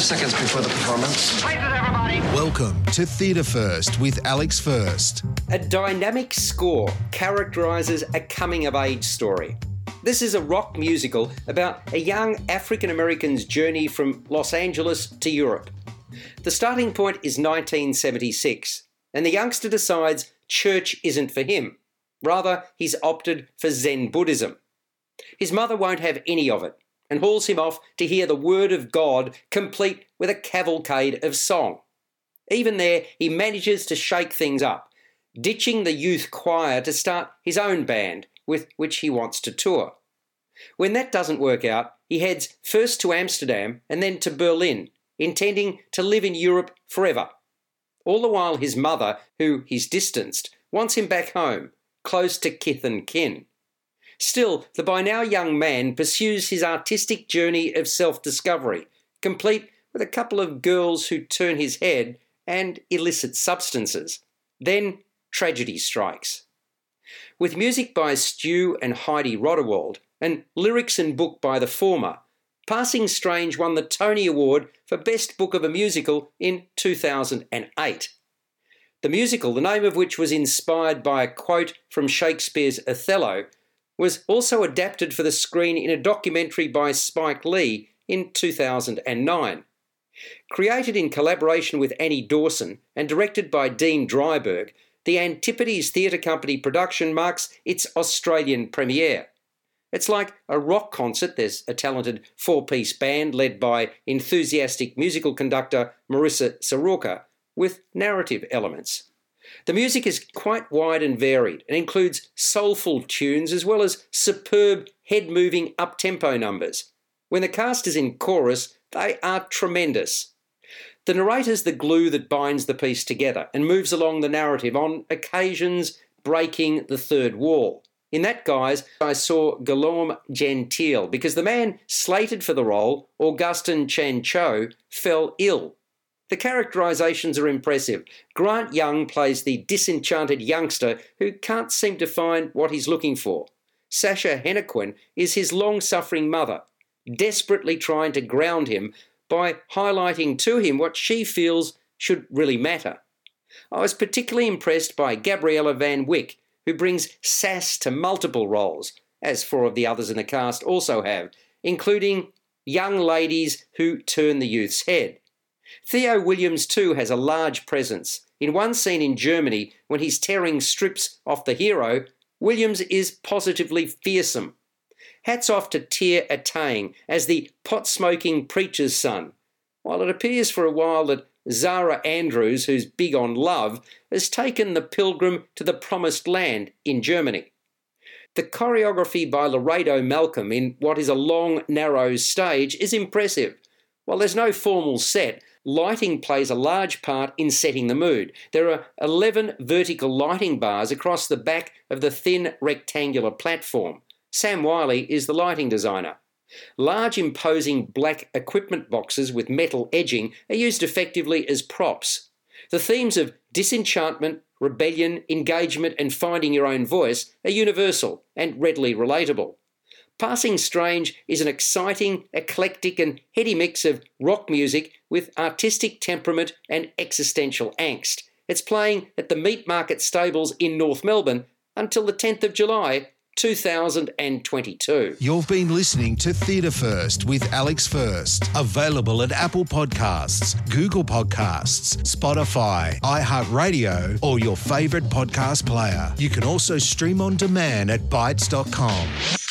Five seconds before the performance. Welcome to Theatre First with Alex First. A dynamic score characterises a coming of age story. This is a rock musical about a young African American's journey from Los Angeles to Europe. The starting point is 1976, and the youngster decides church isn't for him. Rather, he's opted for Zen Buddhism. His mother won't have any of it and hauls him off to hear the word of God complete with a cavalcade of song. Even there, he manages to shake things up, ditching the youth choir to start his own band with which he wants to tour. When that doesn't work out, he heads first to Amsterdam and then to Berlin, intending to live in Europe forever. All the while, his mother, who he's distanced, wants him back home, close to kith and kin. Still, the by now young man pursues his artistic journey of self discovery, complete with a couple of girls who turn his head and illicit substances. Then tragedy strikes. With music by Stew and Heidi Rodewald, and lyrics and book by the former, Passing Strange won the Tony Award for Best Book of a Musical in 2008. The musical, the name of which was inspired by a quote from Shakespeare's Othello, was also adapted for the screen in a documentary by Spike Lee in 2009. Created in collaboration with Annie Dawson and directed by Dean Dryberg, the Antipodes Theatre Company production marks its Australian premiere. It's like a rock concert. There's a talented four piece band led by enthusiastic musical conductor Marissa Soroka with narrative elements. The music is quite wide and varied and includes soulful tunes as well as superb head moving up tempo numbers. When the cast is in chorus, they are tremendous. The narrator's the glue that binds the piece together and moves along the narrative, on occasions breaking the third wall. In that guise, I saw Guillaume Gentile because the man slated for the role, Augustin Tchantcho, fell ill. The characterizations are impressive. Grant Young plays the disenchanted youngster who can't seem to find what he's looking for. Sasha Hennequin is his long suffering mother, desperately trying to ground him by highlighting to him what she feels should really matter. I was particularly impressed by Gabriella Van Wyck, who brings sass to multiple roles, as four of the others in the cast also have, including young ladies who turn the youth's head. Theo Williams, too, has a large presence. In one scene in Germany, when he's tearing strips off the hero, Williams is positively fearsome. Hats off to Tia Atang as the pot smoking preacher's son. While it appears for a while that Zara Andrews, who's big on love, has taken the pilgrim to the promised land in Germany. The choreography by Laredo Malcolm in what is a long, narrow stage is impressive. While there's no formal set, lighting plays a large part in setting the mood. There are 11 vertical lighting bars across the back of the thin rectangular platform. Sam Wiley is the lighting designer. Large imposing black equipment boxes with metal edging are used effectively as props. The themes of disenchantment, rebellion, engagement, and finding your own voice are universal and readily relatable. Passing Strange is an exciting, eclectic, and heady mix of rock music with artistic temperament and existential angst. It's playing at the Meat Market Stables in North Melbourne until the 10th of July 2022. You've been listening to Theatre First with Alex First. Available at Apple Podcasts, Google Podcasts, Spotify, iHeartRadio, or your favourite podcast player. You can also stream on demand at Bytes.com.